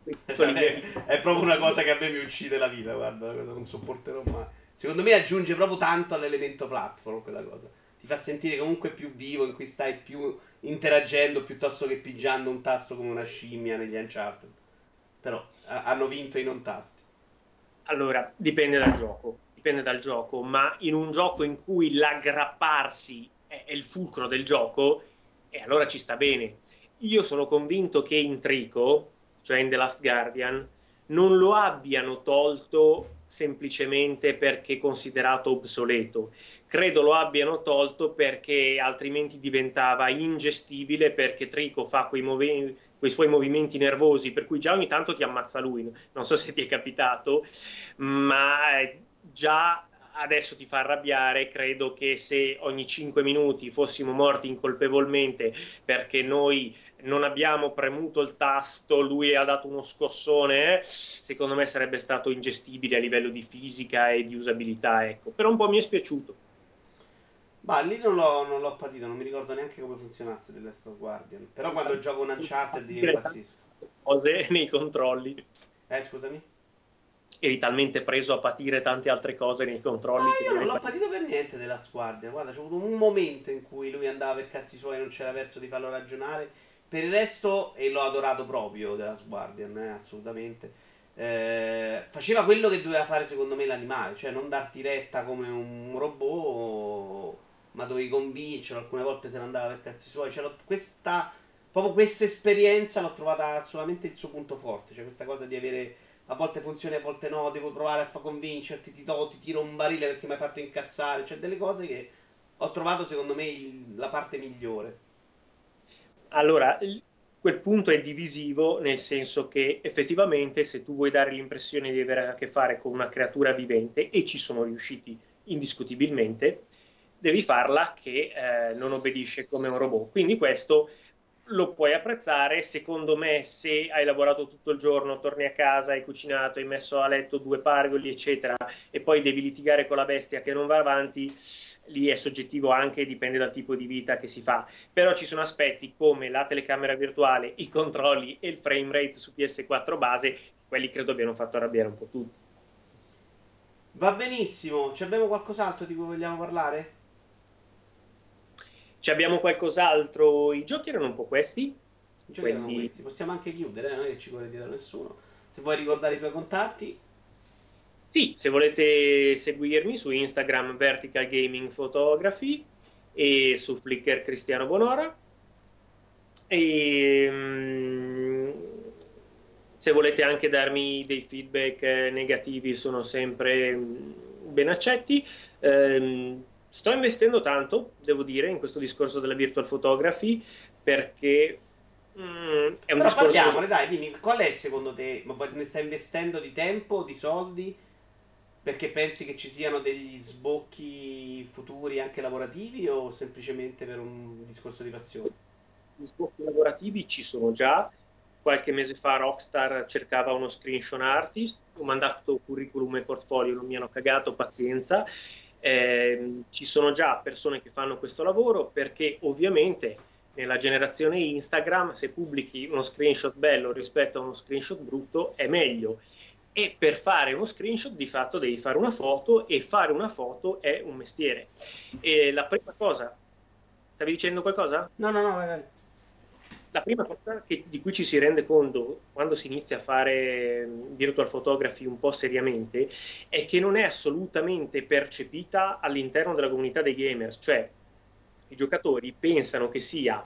è, è proprio una cosa che a me mi uccide la vita, guarda, non sopporterò mai. Secondo me aggiunge proprio tanto all'elemento platform quella cosa. Ti fa sentire comunque più vivo, in cui stai più interagendo piuttosto che pigiando un tasto come una scimmia negli Uncharted. Però a- hanno vinto i non tasti. Allora, dipende dal gioco, dipende dal gioco, ma in un gioco in cui l'aggrapparsi è, è il fulcro del gioco, e eh, allora ci sta bene. Io sono convinto che in Trico, cioè in The Last Guardian, non lo abbiano tolto semplicemente perché considerato obsoleto. Credo lo abbiano tolto perché altrimenti diventava ingestibile perché Trico fa quei, movi- quei suoi movimenti nervosi per cui già ogni tanto ti ammazza lui. Non so se ti è capitato, ma già adesso ti fa arrabbiare, credo che se ogni 5 minuti fossimo morti incolpevolmente perché noi non abbiamo premuto il tasto, lui ha dato uno scossone, eh, secondo me sarebbe stato ingestibile a livello di fisica e di usabilità, ecco. Però un po' mi è spiaciuto. Ma lì non l'ho, non l'ho patito, non mi ricordo neanche come funzionasse The Last of Guardian. Però quando gioco un Uncharted io impazzisco. Cose nei controlli. Eh, scusami? eri talmente preso a patire tante altre cose nei controlli. Ma io non l'ho patito per niente della squadra. Guarda, c'è avuto un momento in cui lui andava per cazzi suoi e non c'era verso di farlo ragionare. Per il resto, e l'ho adorato proprio della Guardian, eh, assolutamente. Eh, faceva quello che doveva fare secondo me l'animale, cioè non darti retta come un robot, ma dovevi convincerlo. Alcune volte se ne andava per cazzi suoi. C'era questa, proprio questa esperienza l'ho trovata solamente il suo punto forte, cioè questa cosa di avere a volte funziona, a volte no, devo provare a far convincerti, ti, to, ti tiro un barile perché mi hai fatto incazzare, cioè delle cose che ho trovato secondo me il, la parte migliore. Allora, quel punto è divisivo nel senso che effettivamente se tu vuoi dare l'impressione di avere a che fare con una creatura vivente, e ci sono riusciti indiscutibilmente, devi farla che eh, non obbedisce come un robot. Quindi questo lo puoi apprezzare. Secondo me, se hai lavorato tutto il giorno, torni a casa, hai cucinato, hai messo a letto due pargoli, eccetera, e poi devi litigare con la bestia che non va avanti, lì è soggettivo anche, dipende dal tipo di vita che si fa. Però ci sono aspetti come la telecamera virtuale, i controlli e il frame rate su PS4 base, quelli credo abbiano fatto arrabbiare un po' tutti. Va benissimo, ci abbiamo qualcos'altro di cui vogliamo parlare? Ci abbiamo qualcos'altro? I giochi erano un po' questi. I giochi quelli... erano questi. Possiamo anche chiudere, eh? non è che ci vuole dire nessuno. Se vuoi ricordare i tuoi contatti. Sì, se volete seguirmi su Instagram Vertical Gaming Photography e su Flickr Cristiano Bonora. E um, se volete anche darmi dei feedback negativi sono sempre mm, ben accetti. Um, Sto investendo tanto, devo dire, in questo discorso della virtual photography perché mm, è un Però discorso... parliamone, dai, dimmi, qual è secondo te? Ma ne stai investendo di tempo, di soldi? Perché pensi che ci siano degli sbocchi futuri anche lavorativi o semplicemente per un discorso di passione? Gli sbocchi lavorativi ci sono già. Qualche mese fa Rockstar cercava uno screenshot artist, ho mandato curriculum e portfolio, non mi hanno cagato, pazienza eh, ci sono già persone che fanno questo lavoro perché ovviamente nella generazione Instagram se pubblichi uno screenshot bello rispetto a uno screenshot brutto è meglio. E per fare uno screenshot di fatto devi fare una foto e fare una foto è un mestiere. E la prima cosa stavi dicendo qualcosa? no no no vai, vai la prima cosa che, di cui ci si rende conto quando si inizia a fare virtual photography un po' seriamente è che non è assolutamente percepita all'interno della comunità dei gamers, cioè i giocatori pensano che sia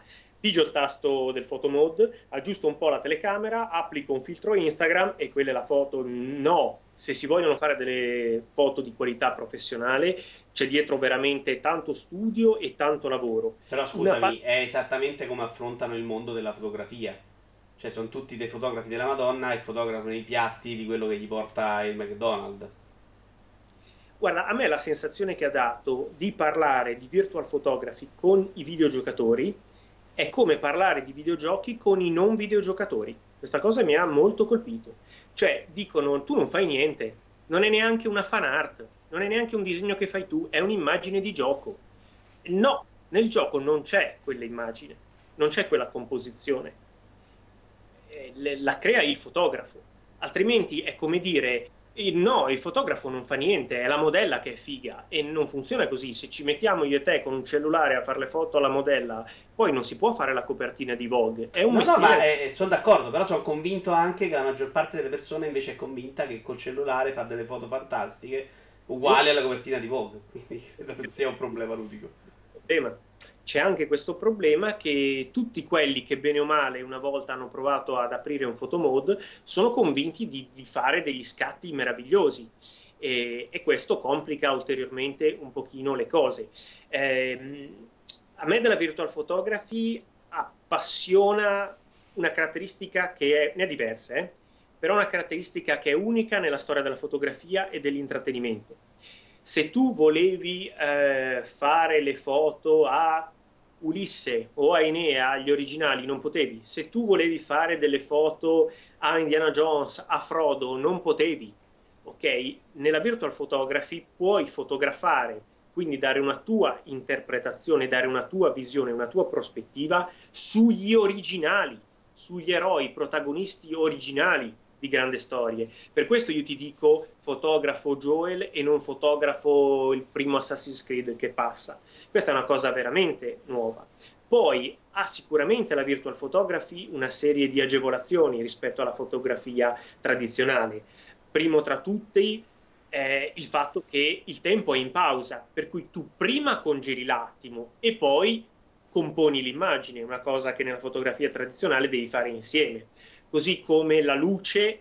pigio il tasto del photo mode, aggiusto un po' la telecamera, applico un filtro Instagram e quella è la foto. No, se si vogliono fare delle foto di qualità professionale c'è dietro veramente tanto studio e tanto lavoro. Però scusami, pa- è esattamente come affrontano il mondo della fotografia. Cioè sono tutti dei fotografi della Madonna e fotografano i piatti di quello che gli porta il McDonald's. Guarda, a me la sensazione che ha dato di parlare di virtual photography con i videogiocatori è come parlare di videogiochi con i non videogiocatori. Questa cosa mi ha molto colpito. Cioè, dicono, tu non fai niente, non è neanche una fan art, non è neanche un disegno che fai tu, è un'immagine di gioco. No, nel gioco non c'è quella immagine, non c'è quella composizione. Eh, la crea il fotografo. Altrimenti è come dire No, il fotografo non fa niente, è la modella che è figa e non funziona così. Se ci mettiamo io e te con un cellulare a fare le foto alla modella, poi non si può fare la copertina di Vogue. È un no, mestiere... no, ma eh, sono d'accordo, però sono convinto anche che la maggior parte delle persone invece è convinta che col cellulare fa delle foto fantastiche uguali alla copertina di Vogue. Quindi credo che sia un problema ludico. Problema c'è anche questo problema che tutti quelli che bene o male una volta hanno provato ad aprire un photomode sono convinti di, di fare degli scatti meravigliosi e, e, questo complica ulteriormente un pochino le cose. Eh, a me della virtual photography appassiona una caratteristica che è, ne ha diverse, eh? però una caratteristica che è unica nella storia della fotografia e dell'intrattenimento. Se tu volevi eh, fare le foto a Ulisse o a Enea, agli originali, non potevi. Se tu volevi fare delle foto a Indiana Jones, a Frodo, non potevi. Ok? Nella virtual photography puoi fotografare, quindi dare una tua interpretazione, dare una tua visione, una tua prospettiva sugli originali, sugli eroi, protagonisti originali di grandi storie. Per questo io ti dico fotografo Joel e non fotografo il primo Assassin's Creed che passa. Questa è una cosa veramente nuova. Poi ha sicuramente la virtual photography una serie di agevolazioni rispetto alla fotografia tradizionale. Primo tra tutti è il fatto che il tempo è in pausa, per cui tu prima congeli l'attimo e poi componi l'immagine, una cosa che nella fotografia tradizionale devi fare insieme così come la luce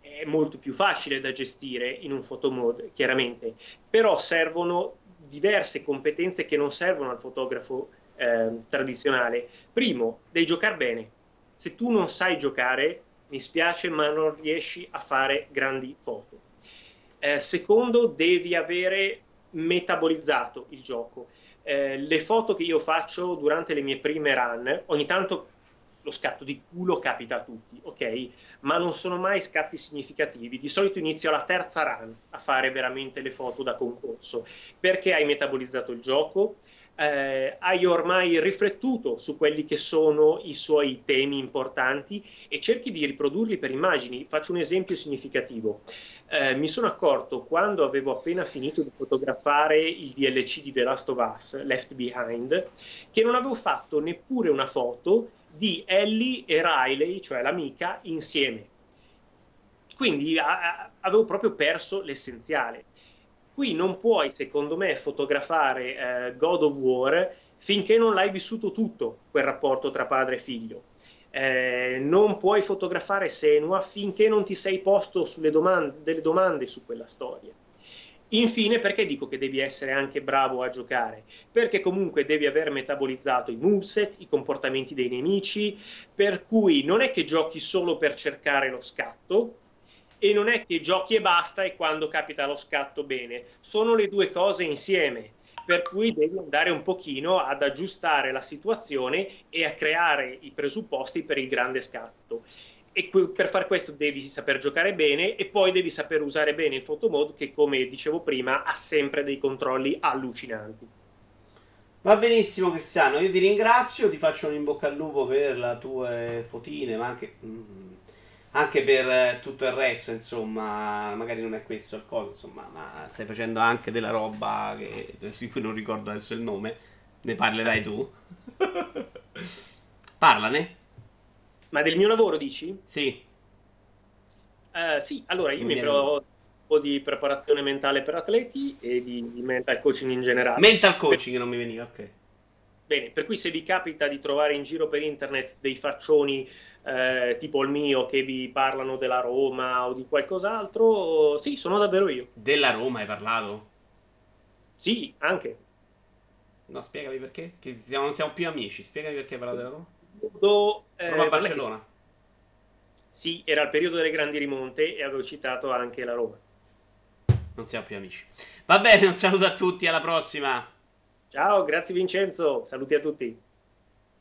è molto più facile da gestire in un photomode, chiaramente, però servono diverse competenze che non servono al fotografo eh, tradizionale. Primo, devi giocare bene. Se tu non sai giocare, mi spiace, ma non riesci a fare grandi foto. Eh, secondo, devi avere metabolizzato il gioco. Eh, le foto che io faccio durante le mie prime run, ogni tanto lo scatto di culo capita a tutti, ok? Ma non sono mai scatti significativi. Di solito inizio alla terza run a fare veramente le foto da concorso, perché hai metabolizzato il gioco, eh, hai ormai riflettuto su quelli che sono i suoi temi importanti e cerchi di riprodurli per immagini. Faccio un esempio significativo. Eh, mi sono accorto quando avevo appena finito di fotografare il DLC di The Last of Us, Left Behind, che non avevo fatto neppure una foto di Ellie e Riley, cioè l'amica, insieme. Quindi a, avevo proprio perso l'essenziale. Qui non puoi, secondo me, fotografare eh, God of War finché non l'hai vissuto tutto, quel rapporto tra padre e figlio. Eh, non puoi fotografare Senua finché non ti sei posto domande, delle domande su quella storia. Infine, perché dico che devi essere anche bravo a giocare? Perché comunque devi aver metabolizzato i moveset, i comportamenti dei nemici, per cui non è che giochi solo per cercare lo scatto e non è che giochi e basta e quando capita lo scatto bene, sono le due cose insieme. Per cui devi andare un pochino ad aggiustare la situazione e a creare i presupposti per il grande scatto e per fare questo devi saper giocare bene e poi devi saper usare bene il photo mode che come dicevo prima ha sempre dei controlli allucinanti. Va benissimo Cristiano, io ti ringrazio, ti faccio un in bocca al lupo per le tue fotine, ma anche, mm, anche per eh, tutto il resto, insomma, magari non è questo il coso, insomma, ma stai facendo anche della roba che, di cui non ricordo adesso il nome, ne parlerai tu. Parlane. Ma del mio lavoro dici? Sì. Uh, sì, allora io mi, mi provo un po' di preparazione mentale per atleti e di, di mental coaching in generale. Mental coaching non mi veniva, ok. Bene, per cui se vi capita di trovare in giro per internet dei faccioni eh, tipo il mio che vi parlano della Roma o di qualcos'altro, sì, sono davvero io. Della Roma hai parlato? Sì, anche. No, spiegami perché? Che siamo, non siamo più amici, spiegami perché hai parlato della Roma periodo... Eh, Roma-Barcellona. Sì, era il periodo delle grandi rimonte e avevo citato anche la Roma. Non siamo più amici. Va bene, un saluto a tutti, alla prossima. Ciao, grazie Vincenzo, saluti a tutti.